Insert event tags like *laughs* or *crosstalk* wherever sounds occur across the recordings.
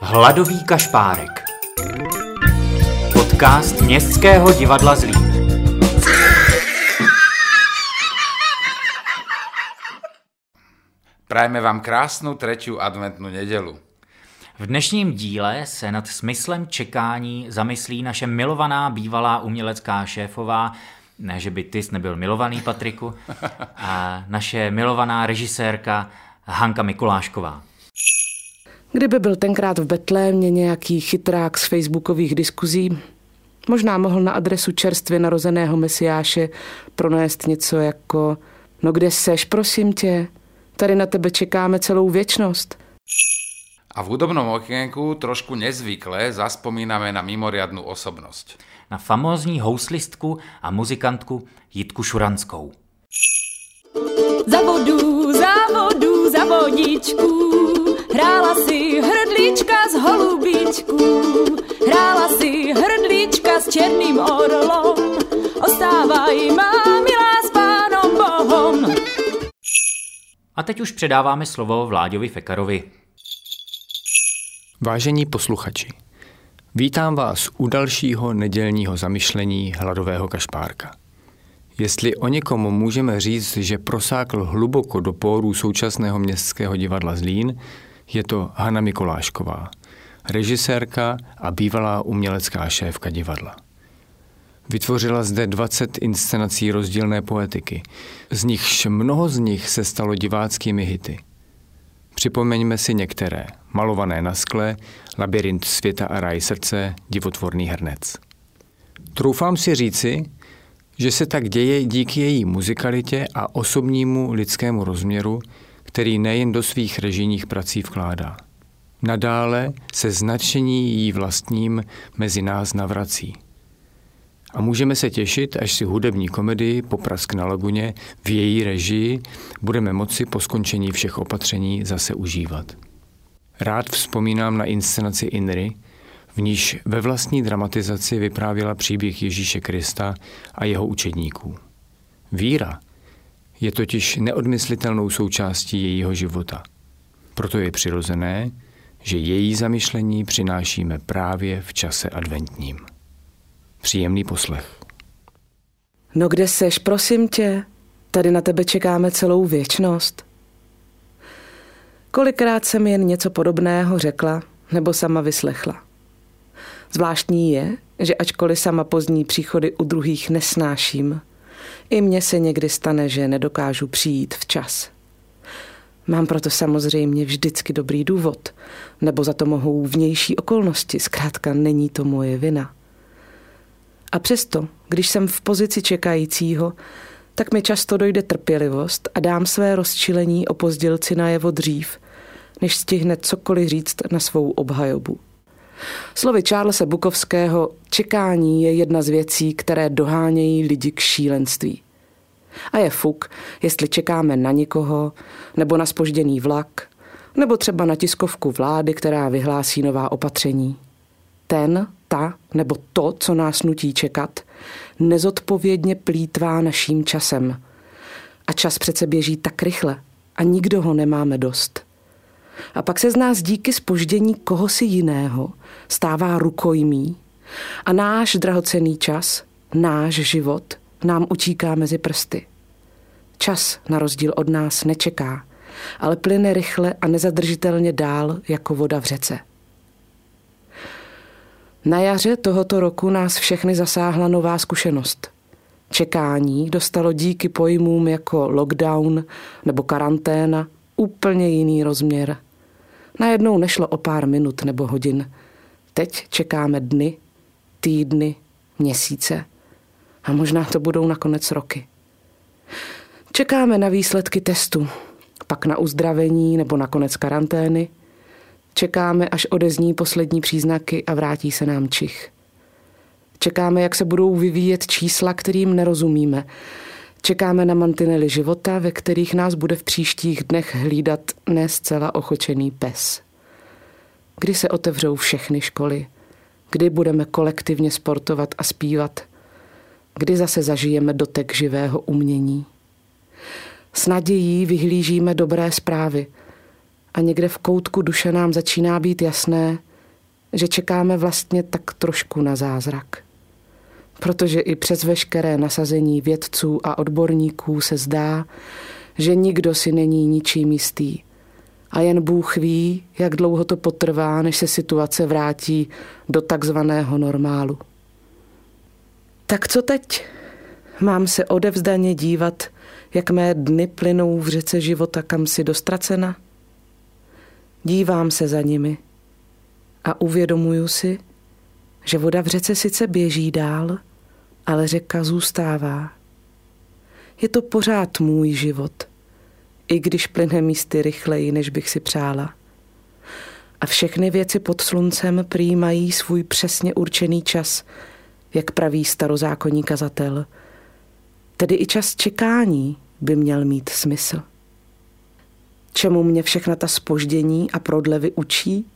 Hladový kašpárek. Podcast Městského divadla Zlín. Prajme vám krásnou třetí adventnou nedělu. V dnešním díle se nad smyslem čekání zamyslí naše milovaná bývalá umělecká šéfová, ne, že by ty nebyl milovaný, Patriku, a naše milovaná režisérka Hanka Mikulášková. Kdyby byl tenkrát v Betlémě nějaký chytrák z facebookových diskuzí, možná mohl na adresu čerstvě narozeného mesiáše pronést něco jako No kde seš, prosím tě? Tady na tebe čekáme celou věčnost. A v hudobnom okienku trošku nezvykle zaspomínáme na mimoriadnu osobnost. Na famózní houslistku a muzikantku Jitku Šuranskou. Za vodu, za vodu, za vodičku, hrála si hrdlička z holubičku, hrála si hrdlička s černým orlom, ostávaj má milá s pánom Bohom. A teď už předáváme slovo Vláďovi Fekarovi. Vážení posluchači, vítám vás u dalšího nedělního zamyšlení hladového kašpárka. Jestli o někom můžeme říct, že prosákl hluboko do pórů současného městského divadla Zlín, je to Hanna Mikolášková, režisérka a bývalá umělecká šéfka divadla. Vytvořila zde 20 inscenací rozdílné poetiky, z nichž mnoho z nich se stalo diváckými hity. Připomeňme si některé. Malované na skle, Labirint světa a ráj srdce, Divotvorný hrnec. Troufám si říci, že se tak děje díky její muzikalitě a osobnímu lidskému rozměru, který nejen do svých režijních prací vkládá. Nadále se značení jí vlastním mezi nás navrací. A můžeme se těšit, až si hudební komedii Poprask na laguně v její režii budeme moci po skončení všech opatření zase užívat. Rád vzpomínám na inscenaci Inry, v níž ve vlastní dramatizaci vyprávěla příběh Ježíše Krista a jeho učedníků. Víra je totiž neodmyslitelnou součástí jejího života. Proto je přirozené, že její zamyšlení přinášíme právě v čase adventním. Příjemný poslech. No kde seš, prosím tě? Tady na tebe čekáme celou věčnost. Kolikrát jsem jen něco podobného řekla nebo sama vyslechla. Zvláštní je, že ačkoliv sama pozdní příchody u druhých nesnáším, i mně se někdy stane, že nedokážu přijít včas. Mám proto samozřejmě vždycky dobrý důvod, nebo za to mohou vnější okolnosti, zkrátka není to moje vina. A přesto, když jsem v pozici čekajícího, tak mi často dojde trpělivost a dám své rozčilení o pozdělci najevo dřív, než stihne cokoliv říct na svou obhajobu. Slovy Charlesa Bukovského čekání je jedna z věcí, které dohánějí lidi k šílenství. A je fuk, jestli čekáme na nikoho, nebo na spožděný vlak, nebo třeba na tiskovku vlády, která vyhlásí nová opatření. Ten, ta nebo to, co nás nutí čekat, nezodpovědně plítvá naším časem. A čas přece běží tak rychle a nikdo ho nemáme dost. A pak se z nás díky spoždění kohosi jiného stává rukojmí a náš drahocený čas, náš život nám utíká mezi prsty. Čas na rozdíl od nás nečeká, ale plyne rychle a nezadržitelně dál jako voda v řece. Na jaře tohoto roku nás všechny zasáhla nová zkušenost. Čekání dostalo díky pojmům jako lockdown nebo karanténa úplně jiný rozměr. Najednou nešlo o pár minut nebo hodin. Teď čekáme dny, týdny, měsíce a možná to budou nakonec roky. Čekáme na výsledky testu, pak na uzdravení nebo na konec karantény. Čekáme, až odezní poslední příznaky a vrátí se nám čich. Čekáme, jak se budou vyvíjet čísla, kterým nerozumíme. Čekáme na mantinely života, ve kterých nás bude v příštích dnech hlídat ne zcela ochočený pes. Kdy se otevřou všechny školy? Kdy budeme kolektivně sportovat a zpívat? Kdy zase zažijeme dotek živého umění? S nadějí vyhlížíme dobré zprávy a někde v koutku duše nám začíná být jasné, že čekáme vlastně tak trošku na zázrak. Protože i přes veškeré nasazení vědců a odborníků se zdá, že nikdo si není ničím jistý. A jen Bůh ví, jak dlouho to potrvá, než se situace vrátí do takzvaného normálu. Tak co teď? Mám se odevzdaně dívat, jak mé dny plynou v řece života kam si dostracena? Dívám se za nimi a uvědomuju si, že voda v řece sice běží dál, ale řeka zůstává. Je to pořád můj život, i když plyne místy rychleji, než bych si přála. A všechny věci pod sluncem přijímají svůj přesně určený čas, jak praví starozákonní kazatel. Tedy i čas čekání by měl mít smysl. Čemu mě všechna ta spoždění a prodlevy učí?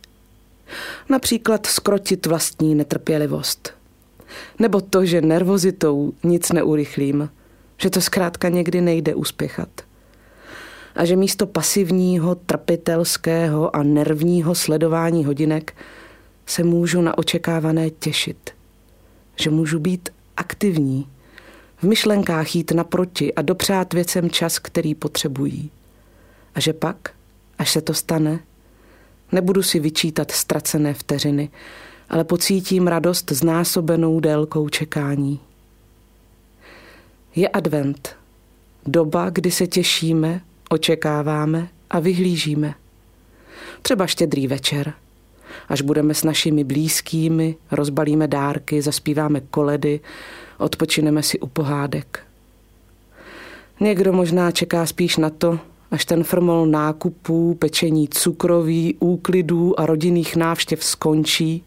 Například skrotit vlastní netrpělivost. Nebo to, že nervozitou nic neurychlím, že to zkrátka někdy nejde uspěchat. A že místo pasivního, trpitelského a nervního sledování hodinek se můžu na očekávané těšit. Že můžu být aktivní, v myšlenkách jít naproti a dopřát věcem čas, který potřebují. A že pak, až se to stane, nebudu si vyčítat ztracené vteřiny, ale pocítím radost znásobenou délkou čekání. Je advent, doba, kdy se těšíme, očekáváme a vyhlížíme. Třeba štědrý večer, až budeme s našimi blízkými, rozbalíme dárky, zaspíváme koledy, odpočineme si u pohádek. Někdo možná čeká spíš na to, až ten frmol nákupů, pečení cukroví, úklidů a rodinných návštěv skončí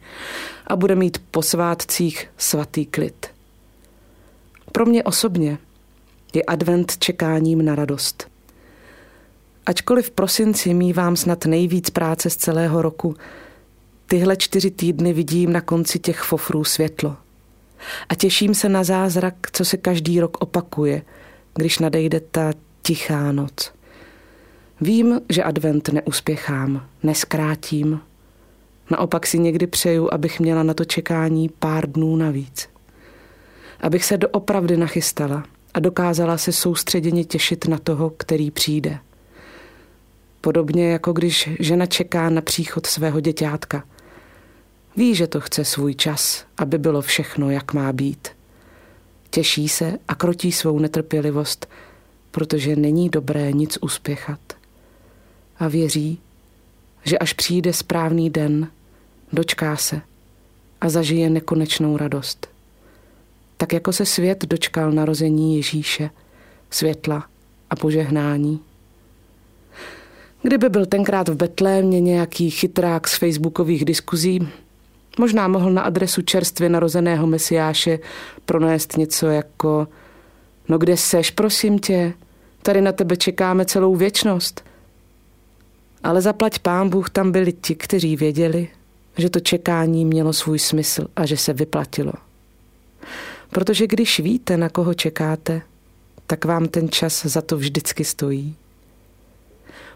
a bude mít po svátcích svatý klid. Pro mě osobně je advent čekáním na radost. Ačkoliv v prosinci mývám snad nejvíc práce z celého roku, tyhle čtyři týdny vidím na konci těch fofrů světlo. A těším se na zázrak, co se každý rok opakuje, když nadejde ta tichá noc. Vím, že advent neuspěchám, neskrátím. Naopak si někdy přeju, abych měla na to čekání pár dnů navíc. Abych se doopravdy nachystala a dokázala se soustředěně těšit na toho, který přijde. Podobně jako když žena čeká na příchod svého děťátka. Ví, že to chce svůj čas, aby bylo všechno, jak má být. Těší se a krotí svou netrpělivost, protože není dobré nic uspěchat a věří, že až přijde správný den, dočká se a zažije nekonečnou radost. Tak jako se svět dočkal narození Ježíše, světla a požehnání. Kdyby byl tenkrát v Betlémě nějaký chytrák z facebookových diskuzí, možná mohl na adresu čerstvě narozeného mesiáše pronést něco jako No kde seš, prosím tě? Tady na tebe čekáme celou věčnost – ale zaplať pán Bůh tam byli ti, kteří věděli, že to čekání mělo svůj smysl a že se vyplatilo. Protože když víte, na koho čekáte, tak vám ten čas za to vždycky stojí.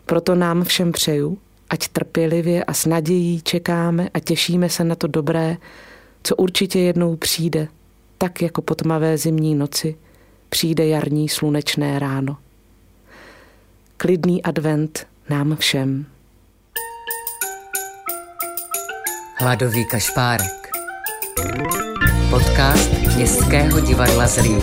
Proto nám všem přeju, ať trpělivě a s nadějí čekáme a těšíme se na to dobré, co určitě jednou přijde, tak jako po tmavé zimní noci přijde jarní slunečné ráno. Klidný advent nám všem. Hladový kašpárek. Podcast Městského divadla Zlín.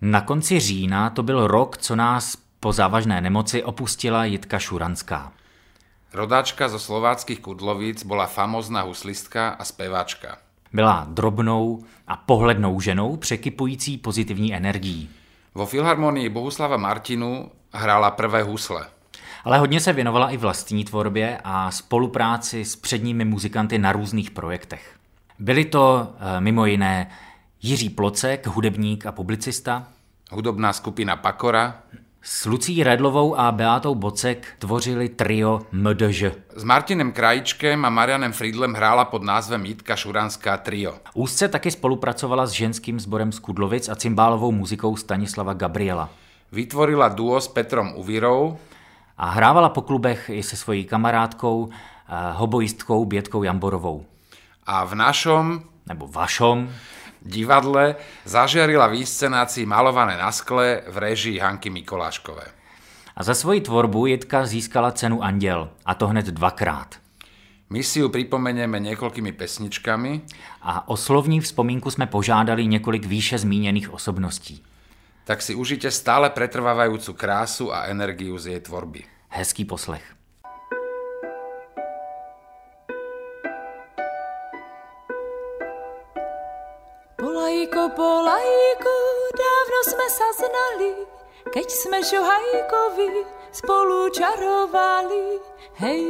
Na konci října to byl rok, co nás po závažné nemoci opustila Jitka Šuranská. Rodáčka zo slováckých Kudlovic bola famozná huslistka a speváčka. Byla drobnou a pohlednou ženou překypující pozitivní energií. Vo Filharmonii Bohuslava Martinu hrála prvé husle. Ale hodně se věnovala i vlastní tvorbě a spolupráci s předními muzikanty na různých projektech. Byli to eh, mimo jiné Jiří Plocek, hudebník a publicista, hudobná skupina Pakora, s Lucí Redlovou a Beátou Bocek tvořili trio MDŽ. S Martinem Krajičkem a Marianem Friedlem hrála pod názvem Jitka Šuranská trio. Úzce taky spolupracovala s ženským sborem z Kudlovic a cymbálovou muzikou Stanislava Gabriela. Vytvorila duo s Petrom Uvirou a hrávala po klubech i se svojí kamarádkou, eh, hoboistkou Bětkou Jamborovou. a v našom Nebo vašom. Divadle zažiarila výscenácii Malované na skle v režii Hanky Mikoláškové. A za svoji tvorbu Jitka získala cenu Anděl. A to hned dvakrát. My si ju pripomenieme niekoľkými pesničkami A o slovní vzpomínku jsme požádali několik výše zmíněných osobností. tak si užite stále pretrvávajúcu krásu a energiu z jej tvorby. Hezký poslech. Polajko, polajko, dávno jsme sa znali, keď sme šohajkovi spolu čarovali. Hej.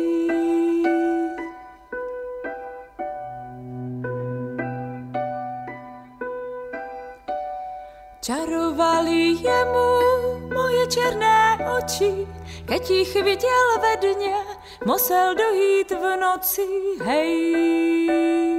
Čarovali jemu moje černé oči, keď ich viděl ve dně, musel dojít v noci, hej.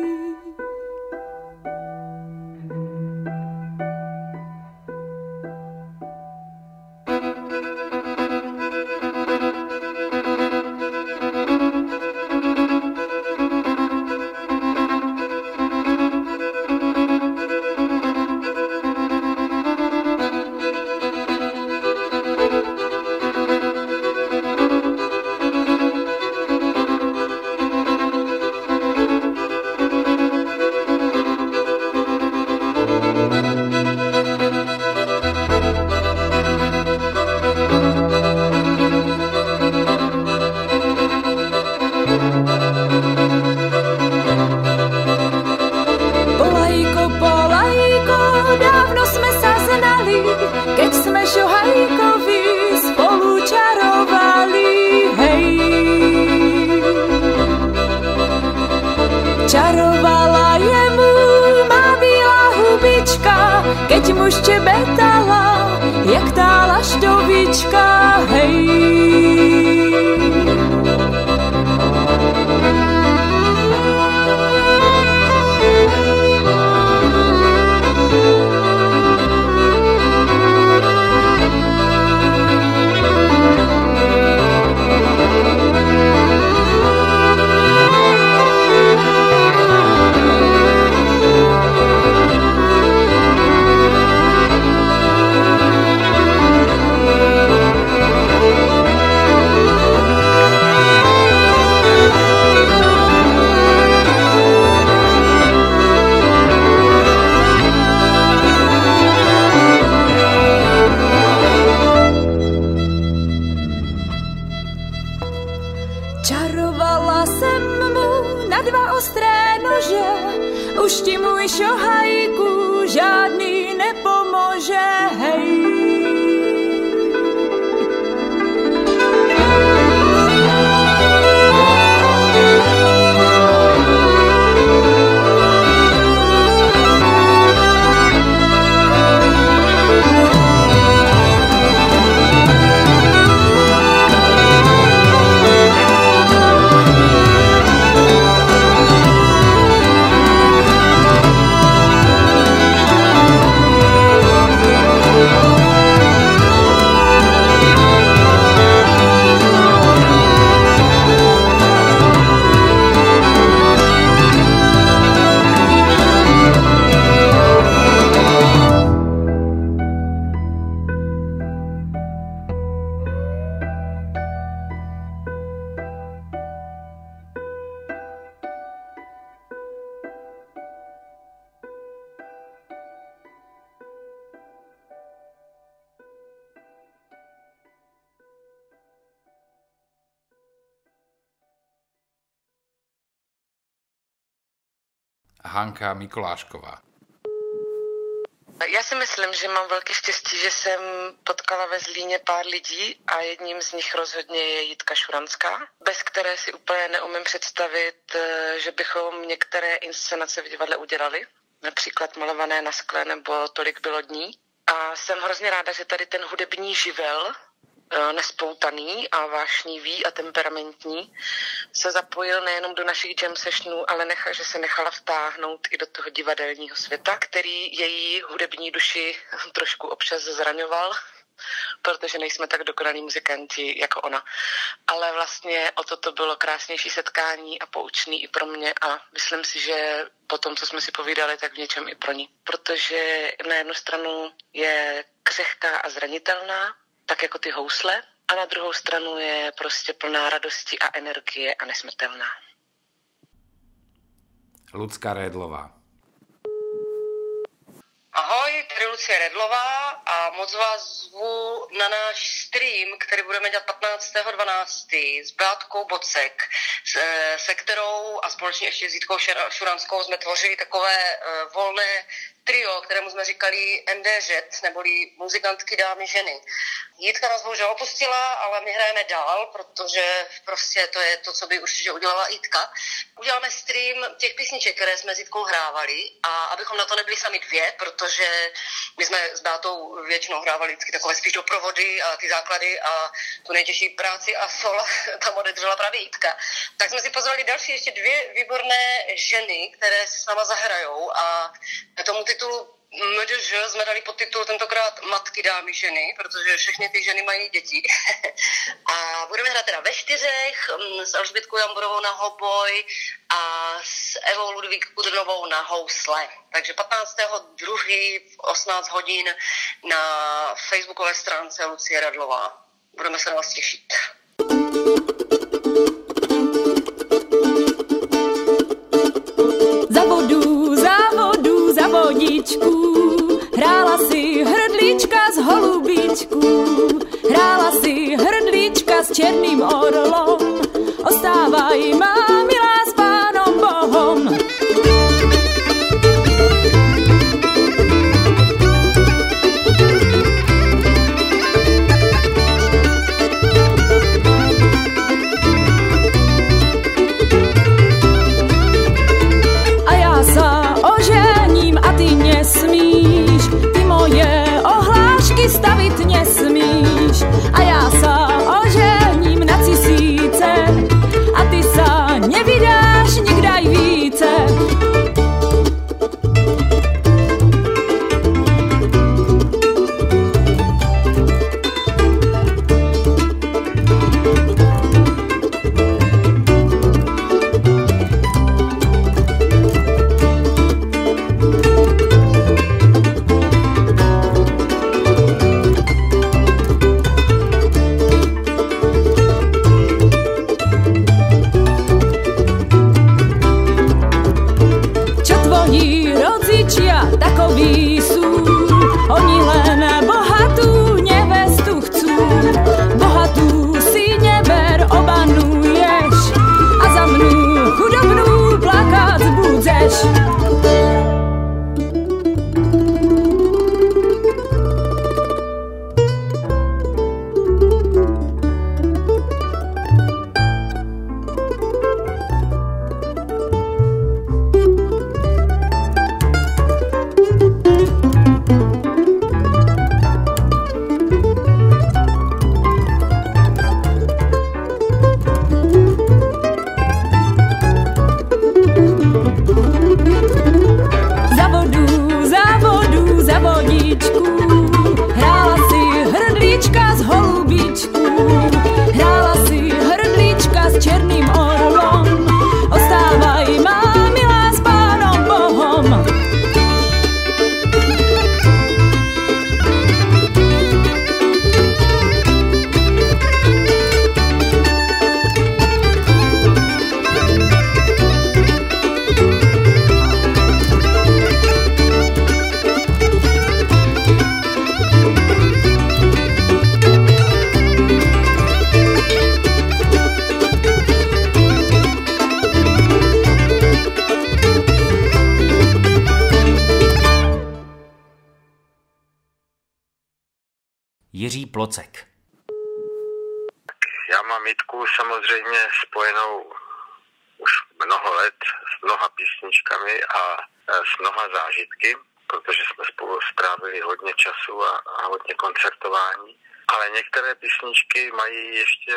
riscar. Ostré nože, už ti můj šohajku žádný nepomože, Hanka Mikolášková. Já si myslím, že mám velké štěstí, že jsem potkala ve Zlíně pár lidí a jedním z nich rozhodně je Jitka Šuranská, bez které si úplně neumím představit, eh, že bychom některé inscenace v divadle udělali, například Malované na skle nebo Tolik bylo dní. A jsem hrozně ráda, že tady ten hudební živel, nespoutaný a vášnivý a temperamentní, se zapojil nejenom do našich jam sessionů, ale nechá, že se nechala vtáhnout i do toho divadelního světa, který její hudební duši *laughs* trošku občas zraňoval, protože nejsme tak dokonalí muzikanti jako ona. Ale vlastně o to to bylo krásnější setkání a poučný i pro mě a myslím si, že po tom, co jsme si povídali, tak v něčem i pro ní. Protože na jednu stranu je křehká a zranitelná, tak jako ty housle, a na druhou stranu je prostě plná radosti a energie a nesmrtelná. Lucka Redlová. Ahoj, tady Lucie Redlová a moc vás zvu na náš stream, který budeme dělat 15.12. s Beatkou Bocek, se, se kterou a společně ještě s Jitkou Šuranskou jsme tvořili takové uh, volné trio, kterému jsme říkali NDŽ, neboli muzikantky dámy ženy. Jitka nás bohužel opustila, ale my hrajeme dál, protože prostě to je to, co by určitě udělala Jitka. Uděláme stream těch písniček, které jsme s Jitkou hrávali a abychom na to nebyli sami dvě, protože my jsme s Beatou většinou hrávali vždycky takové spíš doprovody a ty základy a tu nejtěžší práci a sol *laughs* tam odedřela právě Jitka. Tak jsme si pozvali další ještě dvě výborné ženy, které se s náma zahrajou a tomu titulu MDŽ jsme dali podtitul tentokrát Matky dámy ženy, protože všechny ty ženy mají děti. *laughs* a budeme hrát teda ve čtyřech s Alžbětkou Jamborovou na hoboj a s Evou Ludvík Kudrnovou na housle. Takže 15.2. v 18 hodin na facebookové stránce Lucie Radlová. Budeme se na vás těšit. Vodičku. Hrála si hrdlička z holubíčku. Hrála si hrdlička s černým orlom. Ostávaj, má mám Jitku samozřejmě spojenou už mnoho let s mnoha písničkami a s mnoha zážitky, protože jsme spolu strávili hodně času a, a hodně koncertování. Ale některé písničky mají ještě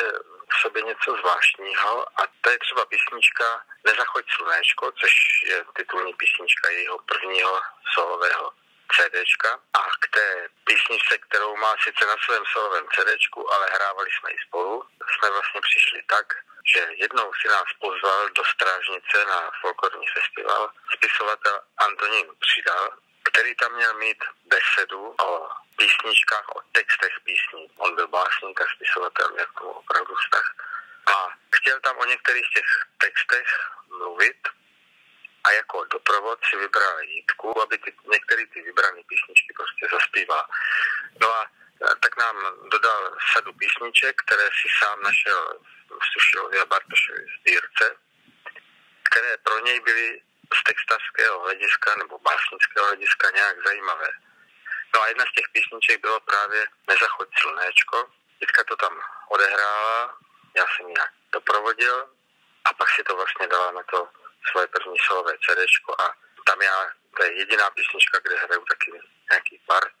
v sobě něco zvláštního a to je třeba písnička Nezachoď slunéčko, což je titulní písnička jejího prvního solového CDčka a k té písničce, kterou má sice na svém solovém CDčku, ale hrávali jsme i spolu, jsme vlastně přišli tak, že jednou si nás pozval do Strážnice na folklorní festival spisovatel Antonín Přidal, který tam měl mít besedu o písničkách, o textech písní. On byl básník a spisovatel, měl tomu opravdu vztah. A chtěl tam o některých těch textech mluvit a jako doprovod si vybral Jítku, aby ty, některé ty vybrané písničky prostě zaspíval. No a tak nám dodal sadu písniček, které si sám našel v Sušilově a Bartošově sbírce, které pro něj byly z textařského hlediska nebo básnického hlediska nějak zajímavé. No a jedna z těch písniček bylo právě Nezachoď slunéčko. Jitka to tam odehrála, já jsem nějak doprovodil a pak si to vlastně dala na to svoje první solové CD a tam já, to je jediná písnička, kde hraju taky nějaký part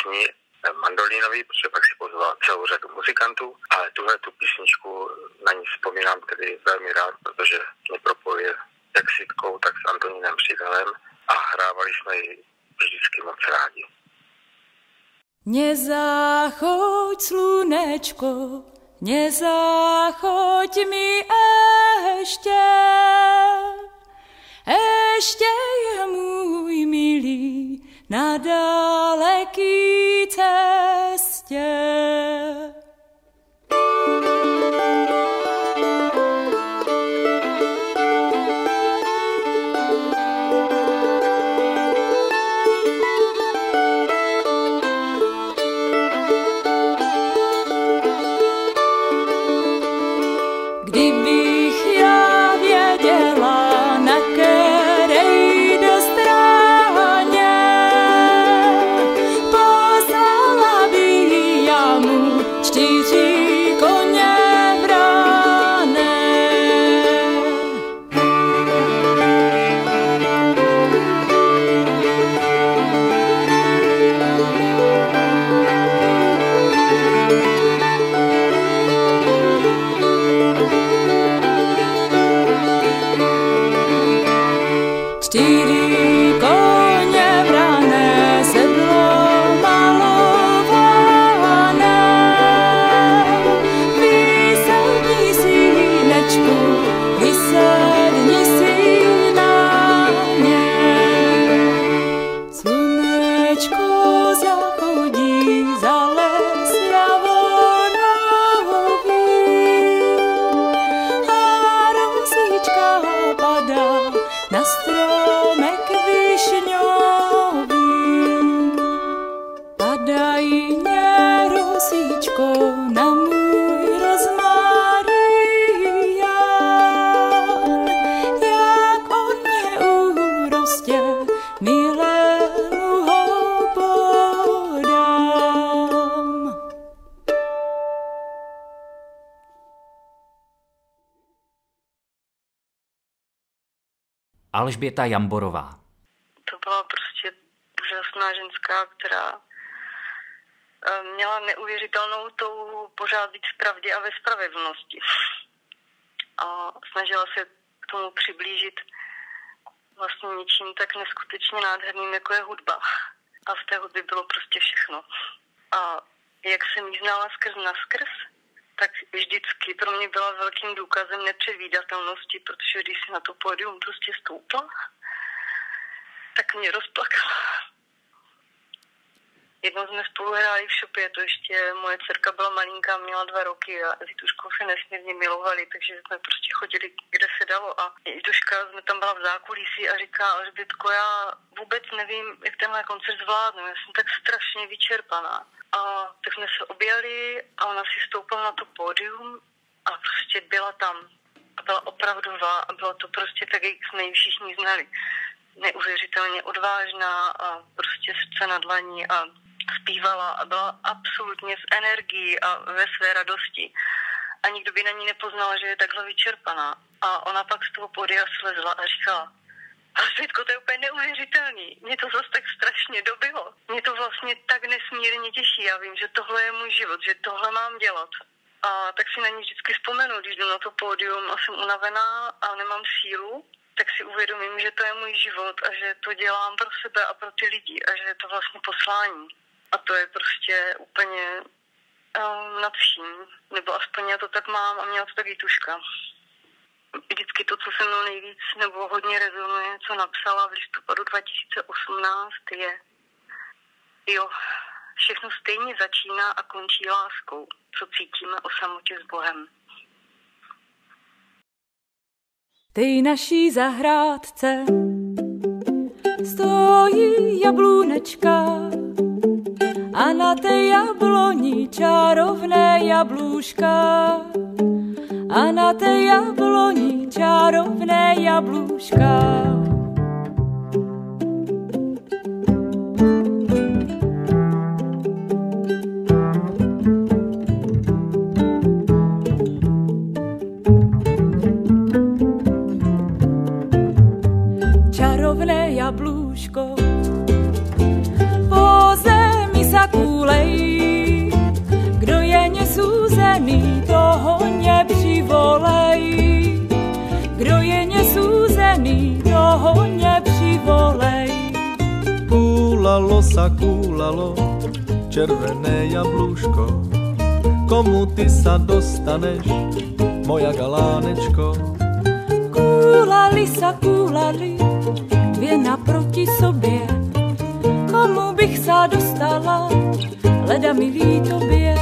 s ní eh, mandolínový, protože pak si pozval celou řadu muzikantů, ale tuhle tu písničku na ní vzpomínám tedy velmi rád, protože mě propojuje jak s Jitkou, tak s Antonínem Přidelem a hrávali jsme ji vždycky moc rádi. Nezáchoď slunečko, nezáchoď mi ešte, ešte je môj milý na daleký Stadium. Alžběta Jamborová. To byla prostě úžasná ženská, která eh, měla neuvěřitelnou touhu pořád víc pravdě a ve spravedlnosti. *laughs* A snažila se k tomu přiblížit vlastně něčím tak neskutečně nádherným, jako je hudba. A v té hudbě bylo prostě všechno. A jak jsem ji znala skrz na skrz, tak vždycky pro mě byla velkým důkazem nepředvídatelnosti, protože když si na to pódium prostě stoupla, tak mě rozplakala. Jednou jsme spolu hráli v šopě, to ještě moje dcerka byla malinká, měla dva roky a s Jituškou se nesmírně milovali, takže jsme prostě chodili, kde se dalo a Jituška jsme tam byla v zákulisí a říká, Alžbětko, já vůbec nevím, jak tenhle koncert zvládnu, já jsem tak strašně vyčerpaná. A tak jsme se objeli a ona si stoupila na to pódium a prostě byla tam. A byla opravdová a bylo to prostě tak, jak jsme ji všichni znali. Neuvěřitelně odvážná a prostě srdce na dlaní a zpívala a byla absolutně s energií a ve své radosti. A nikdo by na ní nepoznal, že je takhle vyčerpaná. A ona pak z toho pódia slezla a říkala, a Světko, to je úplně neuvěřitelný. Mě to zase tak strašně dobilo. Mě to vlastně tak nesmírně těší. Já vím, že tohle je můj život, že tohle mám dělat. A tak si na ní vždycky vzpomenu, když jdu na to pódium a jsem unavená a nemám sílu, tak si uvědomím, že to je můj život a že to dělám pro sebe a pro ty lidi a že je to vlastně poslání. A to je prostě úplně um, nad vším. Nebo aspoň já to tak mám a měla to tak tuška. Vždycky to, co se mnou nejvíc nebo hodně rezonuje, co napsala v listopadu 2018, je jo, všechno stejně začíná a končí láskou, co cítíme o samotě s Bohem. Tej naší zahrádce stojí jablůnečka a na té jabloní čarovné jablůška a na té jabloní čarovné jablůška. Kůlej, kdo je nesúzený, toho nepřivolej. Kdo je nesúzený, toho nepřivolej. Kúlalo sa kúlalo, červené jablúško, komu ty sa dostaneš, moja galánečko? Kúlali sa kúlali, dvě naproti sobě. Komu bych sa dostala, leda milý tobě.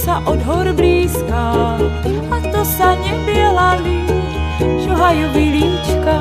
Sa od hor blízká a to sa nebielali šuhajovi líčka.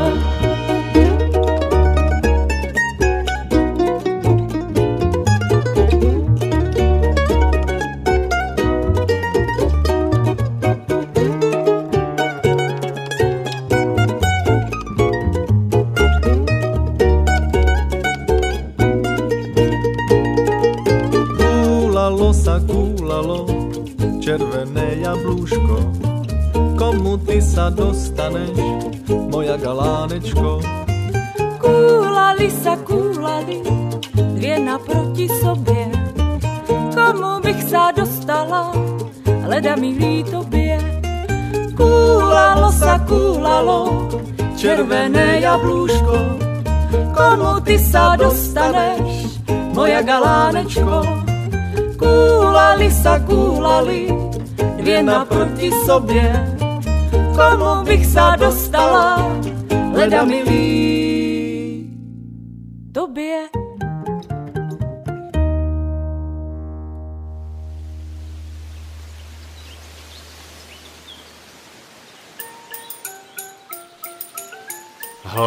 Jablůško. Komu ty sa dostaneš, moja galánečko? Kúlali sa kúlali, dvě naproti sobě. Komu bych sa dostala, leda milý tobě.